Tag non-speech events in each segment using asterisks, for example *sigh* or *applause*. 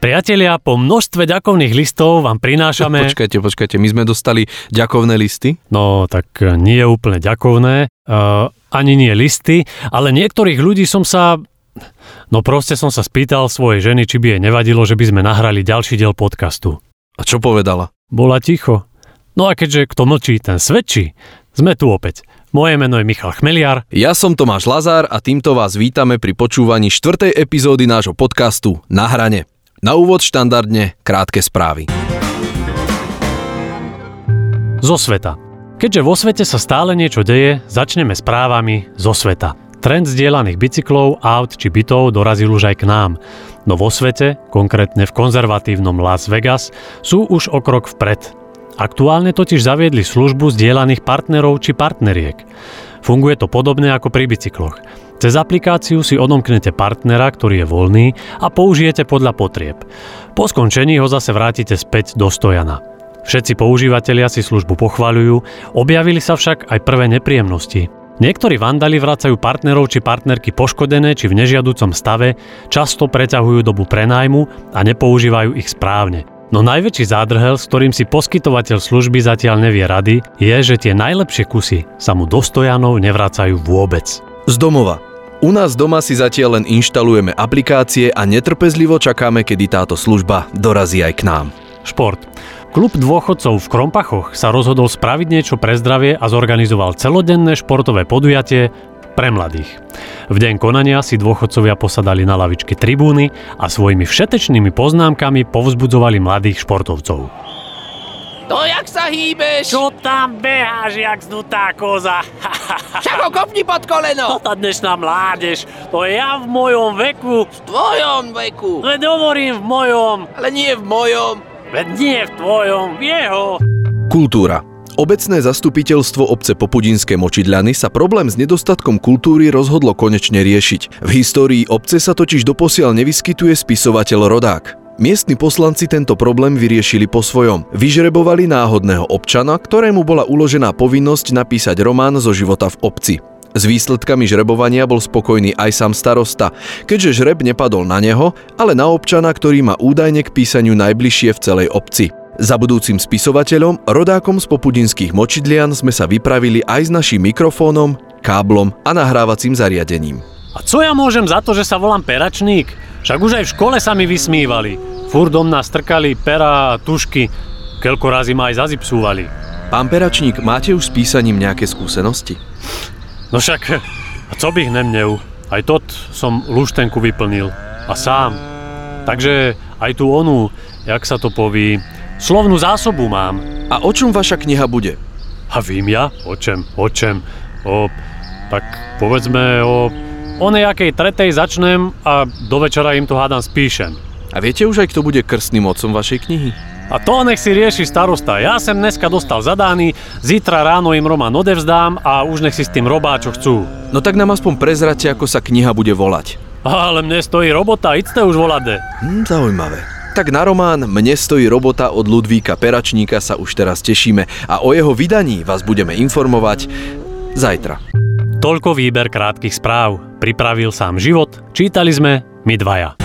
Priatelia, po množstve ďakovných listov vám prinášame... *laughs* Počkajte, počkajte, my sme dostali ďakovné listy? No, tak nie úplne ďakovné, uh, ani nie listy, ale niektorých ľudí som sa... No proste som sa spýtal svojej ženy, či by jej nevadilo, že by sme nahrali ďalší diel podcastu. A čo povedala? Bola ticho. No a keďže kto mlčí, ten svedčí, sme tu opäť. Moje meno je Michal Chmeliar. Ja som Tomáš Lazár a týmto vás vítame pri počúvaní štvrtej epizódy nášho podcastu Na hrane. Na úvod štandardne krátke správy. Zo sveta. Keďže vo svete sa stále niečo deje, začneme správami zo sveta. Trend zdieľaných bicyklov, aut či bytov dorazil už aj k nám. No vo svete, konkrétne v konzervatívnom Las Vegas, sú už o krok vpred. Aktuálne totiž zaviedli službu zdieľaných partnerov či partneriek. Funguje to podobne ako pri bicykloch. Cez aplikáciu si odomknete partnera, ktorý je voľný a použijete podľa potrieb. Po skončení ho zase vrátite späť do stojana. Všetci používateľia si službu pochvaľujú, objavili sa však aj prvé nepríjemnosti. Niektorí vandali vracajú partnerov či partnerky poškodené či v nežiaducom stave, často preťahujú dobu prenájmu a nepoužívajú ich správne. No najväčší zádrhel, s ktorým si poskytovateľ služby zatiaľ nevie rady, je, že tie najlepšie kusy sa mu do stojanov nevracajú vôbec. Z domova. U nás doma si zatiaľ len inštalujeme aplikácie a netrpezlivo čakáme, kedy táto služba dorazí aj k nám. Šport. Klub dôchodcov v Krompachoch sa rozhodol spraviť niečo pre zdravie a zorganizoval celodenné športové podujatie pre mladých. V deň konania si dôchodcovia posadali na lavičky tribúny a svojimi všetečnými poznámkami povzbudzovali mladých športovcov. To jak sa hýbeš? Čo tam beháš, jak znutá koza? *laughs* Však ho kopni pod koleno! tá dnešná mládež, to ja v mojom veku. V tvojom veku! Veď hovorím v mojom, Ale nie v mojom. veď nie v tvojom, v jeho. Kultúra. Obecné zastupiteľstvo obce Popudinské močidľany sa problém s nedostatkom kultúry rozhodlo konečne riešiť. V histórii obce sa totiž doposiaľ nevyskytuje spisovateľ rodák. Miestni poslanci tento problém vyriešili po svojom. Vyžrebovali náhodného občana, ktorému bola uložená povinnosť napísať román zo života v obci. S výsledkami žrebovania bol spokojný aj sám starosta, keďže žreb nepadol na neho, ale na občana, ktorý má údajne k písaniu najbližšie v celej obci. Za budúcim spisovateľom, rodákom z popudinských močidlian sme sa vypravili aj s naším mikrofónom, káblom a nahrávacím zariadením. A co ja môžem za to, že sa volám peračník? Však už aj v škole sa mi vysmívali. Furt do mňa strkali pera a tušky. Keľko razy ma aj zazipsúvali. Pán Peračník, máte už s písaním nejaké skúsenosti? No však, a co bych nemnel? Aj tot som luštenku vyplnil. A sám. Takže aj tu onu, jak sa to poví, slovnú zásobu mám. A o čom vaša kniha bude? A vím ja? O čem? O čem? O... Tak povedzme o... O nejakej tretej začnem a do večera im to hádam spíšem. A viete už aj, kto bude krstným otcom vašej knihy? A to nech si rieši starosta. Ja sem dneska dostal zadaný, zítra ráno im román odevzdám a už nech si s tým robá, čo chcú. No tak nám aspoň prezrate, ako sa kniha bude volať. Ale mne stojí robota, idste už volade. Hm, zaujímavé. Tak na román Mne stojí robota od Ludvíka Peračníka sa už teraz tešíme a o jeho vydaní vás budeme informovať zajtra. Toľko výber krátkych správ. Pripravil sám život, čítali sme my dvaja.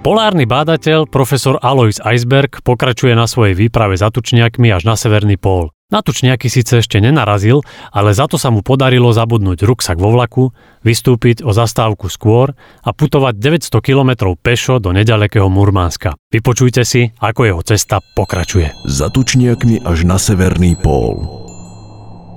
Polárny bádateľ profesor Alois Eisberg pokračuje na svojej výprave za tučniakmi až na severný pól. Na tučniaky síce ešte nenarazil, ale za to sa mu podarilo zabudnúť ruksak vo vlaku, vystúpiť o zastávku skôr a putovať 900 km pešo do nedalekého Murmánska. Vypočujte si, ako jeho cesta pokračuje. Za tučniakmi až na severný pól.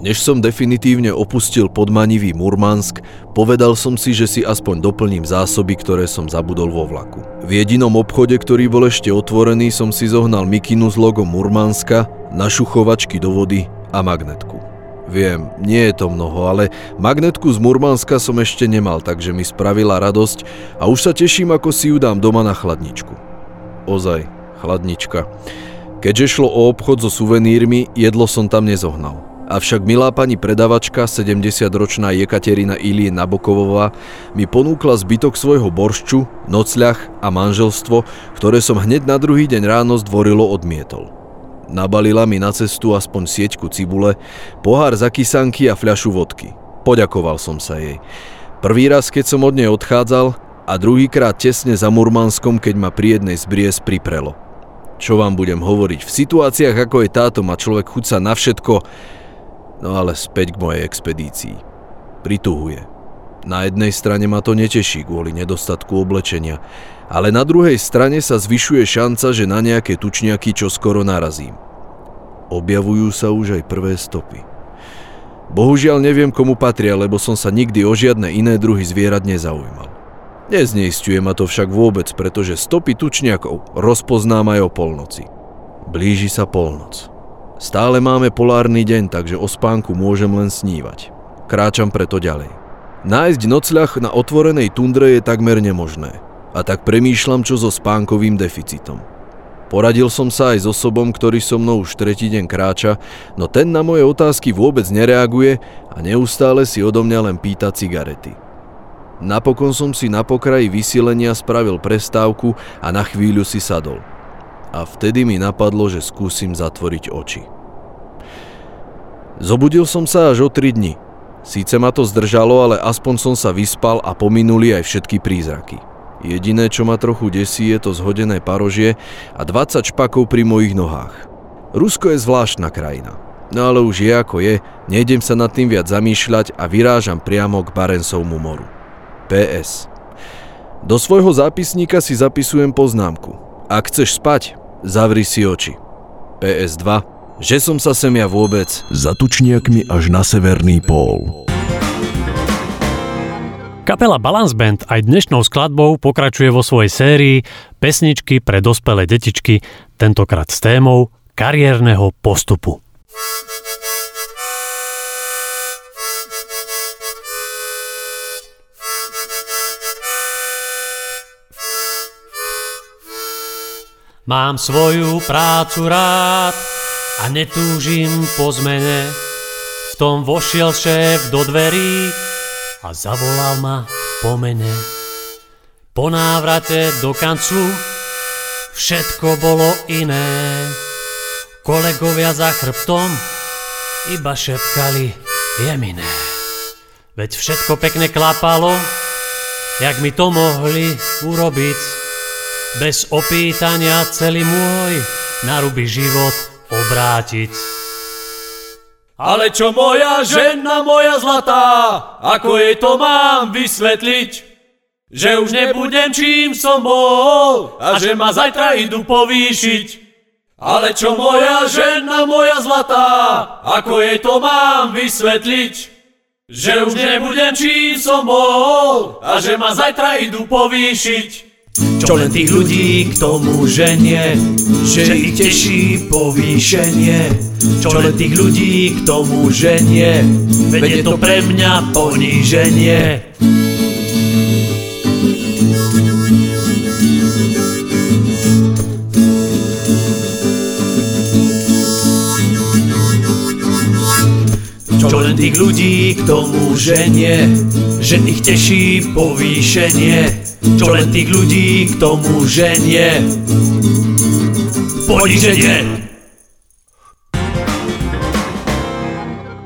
Než som definitívne opustil podmanivý Murmansk, povedal som si, že si aspoň doplním zásoby, ktoré som zabudol vo vlaku. V jedinom obchode, ktorý bol ešte otvorený, som si zohnal mikinu s logom Murmanska, našuchovačky do vody a magnetku. Viem, nie je to mnoho, ale magnetku z Murmanska som ešte nemal, takže mi spravila radosť a už sa teším, ako si ju dám doma na chladničku. Ozaj, chladnička. Keďže šlo o obchod so suvenírmi, jedlo som tam nezohnal. Avšak milá pani predavačka, 70-ročná Jekaterina Ilie Nabokovová, mi ponúkla zbytok svojho boršču, nocľah a manželstvo, ktoré som hneď na druhý deň ráno zdvorilo odmietol. Nabalila mi na cestu aspoň sieťku cibule, pohár zakysanky a fľašu vodky. Poďakoval som sa jej. Prvý raz, keď som od nej odchádzal, a druhýkrát tesne za Murmanskom, keď ma pri jednej z bries priprelo. Čo vám budem hovoriť, v situáciách ako je táto má človek chuť na všetko, no ale späť k mojej expedícii. Prituhuje. Na jednej strane ma to neteší kvôli nedostatku oblečenia, ale na druhej strane sa zvyšuje šanca, že na nejaké tučniaky čo skoro narazím. Objavujú sa už aj prvé stopy. Bohužiaľ neviem komu patria, lebo som sa nikdy o žiadne iné druhy zvierat nezaujímal. Nezneistuje ma to však vôbec, pretože stopy tučniakov rozpoznám aj o polnoci. Blíži sa polnoc. Stále máme polárny deň, takže o spánku môžem len snívať. Kráčam preto ďalej. Nájsť nocľah na otvorenej tundre je takmer nemožné. A tak premýšľam, čo so spánkovým deficitom. Poradil som sa aj s osobom, ktorý so mnou už tretí deň kráča, no ten na moje otázky vôbec nereaguje a neustále si odo mňa len pýta cigarety. Napokon som si na pokraji vysilenia spravil prestávku a na chvíľu si sadol. A vtedy mi napadlo, že skúsim zatvoriť oči. Zobudil som sa až o 3 dni. Síce ma to zdržalo, ale aspoň som sa vyspal a pominuli aj všetky prízraky. Jediné, čo ma trochu desí, je to zhodené parožie a 20 špakov pri mojich nohách. Rusko je zvláštna krajina. No ale už je ako je, nejdem sa nad tým viac zamýšľať a vyrážam priamo k Barensovmu moru. PS. Do svojho zápisníka si zapisujem poznámku. Ak chceš spať, zavri si oči. PS2. Že som sa sem ja vôbec... Za tučniakmi až na severný pól. Kapela Balance Band aj dnešnou skladbou pokračuje vo svojej sérii Pesničky pre dospelé detičky, tentokrát s témou kariérneho postupu. Mám svoju prácu rád a netúžim po zmene. V tom vošiel šéf do dverí a zavolal ma po mene. Po návrate do kanclu všetko bolo iné. Kolegovia za chrbtom iba šepkali jeminé. Veď všetko pekne klapalo, jak mi to mohli urobiť. Bez opýtania celý môj naruby život obrátiť. Ale čo moja žena, moja zlatá, ako jej to mám vysvetliť? Že už nebudem čím som bol a že ma zajtra idú povýšiť. Ale čo moja žena, moja zlatá, ako jej to mám vysvetliť? Že už nebudem čím som bol a že ma zajtra idú povýšiť. Čo len tých ľudí k tomu ženie, že ich teší povýšenie. Čo len tých ľudí k tomu ženie, veď je to pre mňa poníženie. Čo len tých ľudí k tomu ženie, že ich teší povýšenie. Čo len tých ľudí k tomu ženie Poníženie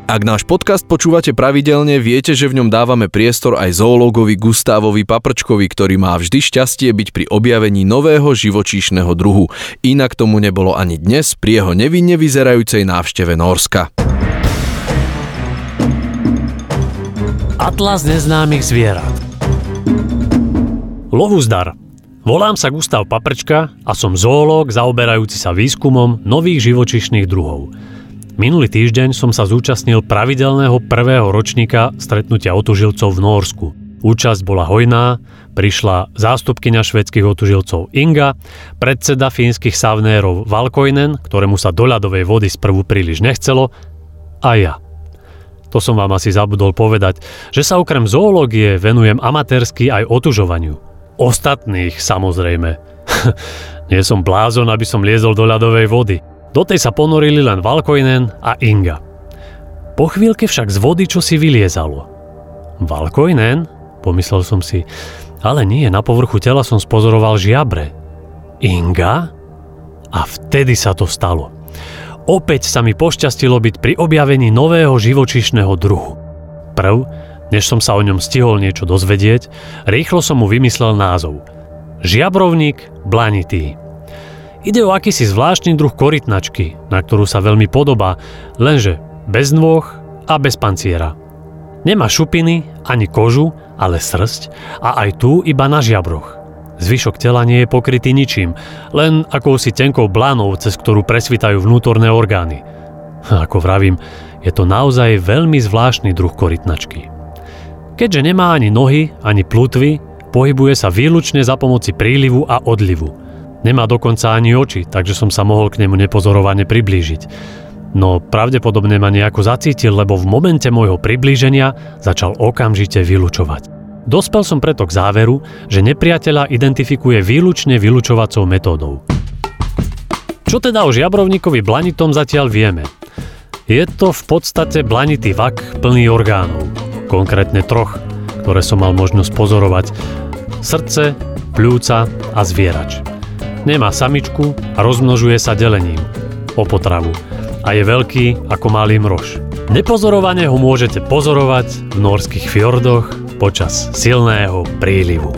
Ak náš podcast počúvate pravidelne, viete, že v ňom dávame priestor aj zoológovi Gustávovi Paprčkovi, ktorý má vždy šťastie byť pri objavení nového živočíšneho druhu. Inak tomu nebolo ani dnes pri jeho nevinne vyzerajúcej návšteve Norska. Atlas neznámych zvierat Lovuzdar. Volám sa Gustav Paprčka a som zoológ zaoberajúci sa výskumom nových živočišných druhov. Minulý týždeň som sa zúčastnil pravidelného prvého ročníka stretnutia otužilcov v Norsku. Účasť bola hojná, prišla zástupkyňa švedských otužilcov Inga, predseda fínskych savnérov Valkoinen, ktorému sa do ľadovej vody sprvu príliš nechcelo, a ja. To som vám asi zabudol povedať, že sa okrem zoológie venujem amatérsky aj otužovaniu. Ostatných samozrejme. *laughs* Nie som blázon, aby som liezol do ľadovej vody. Do tej sa ponorili len Valkoinen a Inga. Po chvíľke však z vody čo si vyliezalo. Valkoinen? Pomyslel som si. Ale nie, na povrchu tela som spozoroval žiabre. Inga? A vtedy sa to stalo. Opäť sa mi pošťastilo byť pri objavení nového živočišného druhu. Prv Než som sa o ňom stihol niečo dozvedieť, rýchlo som mu vymyslel názov. Žiabrovník blanitý. Ide o akýsi zvláštny druh korytnačky, na ktorú sa veľmi podobá, lenže bez nôh a bez panciera. Nemá šupiny ani kožu, ale srst a aj tu iba na žiabroch. Zvyšok tela nie je pokrytý ničím, len akousi tenkou blánou, cez ktorú presvitajú vnútorné orgány. Ako vravím, je to naozaj veľmi zvláštny druh korytnačky. Keďže nemá ani nohy, ani plutvy, pohybuje sa výlučne za pomoci prílivu a odlivu. Nemá dokonca ani oči, takže som sa mohol k nemu nepozorovane priblížiť. No pravdepodobne ma nejako zacítil, lebo v momente môjho priblíženia začal okamžite vylučovať. Dospel som preto k záveru, že nepriateľa identifikuje výlučne vylučovacou metódou. Čo teda o žiabrovníkovi blanitom zatiaľ vieme? Je to v podstate blanitý vak plný orgánov konkrétne troch, ktoré som mal možnosť pozorovať. Srdce, pľúca a zvierač. Nemá samičku a rozmnožuje sa delením. O potravu. A je veľký ako malý mrož. Nepozorovane ho môžete pozorovať v norských fjordoch počas silného prílivu.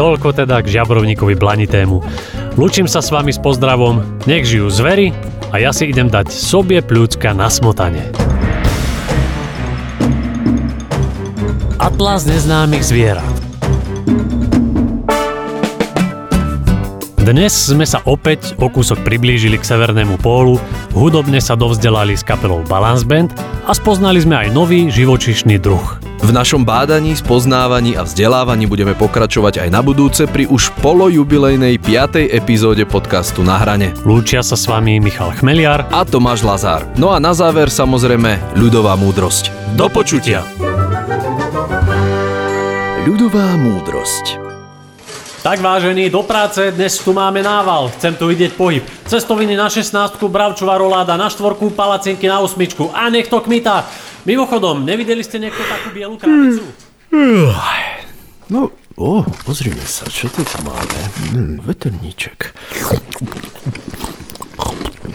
Toľko teda k žiabrovníkovi blanitému. Lúčim sa s vami s pozdravom, nech žijú zvery a ja si idem dať sobie pľúcka na smotanie. Atlas neznámych zvierat. Dnes sme sa opäť o kúsok priblížili k severnému pólu, hudobne sa dovzdelali s kapelou Balance Band a spoznali sme aj nový živočišný druh. V našom bádaní, spoznávaní a vzdelávaní budeme pokračovať aj na budúce pri už polojubilejnej 5. epizóde podcastu Na hrane. Lúčia sa s vami Michal Chmeliar a Tomáš Lazár. No a na záver samozrejme ľudová múdrosť. Do počutia! Ľudová múdrosť. Tak vážení, do práce, dnes tu máme nával, chcem tu vidieť pohyb. Cestoviny na 16, bravčová roláda na štvorku, palacinky na osmičku a nech to kmitá. Mimochodom, nevideli ste niekto takú bielu krabicu? No, o, pozrime sa, čo tu máme. Hm, veterníček.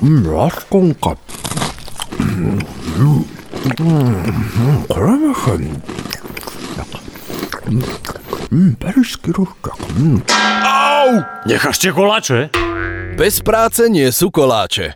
Hm, raskonka. Hm, hm, kremechem. Mm, Parížský rožčak. Mm. Au! Nechášte koláče? Bez práce nie sú koláče.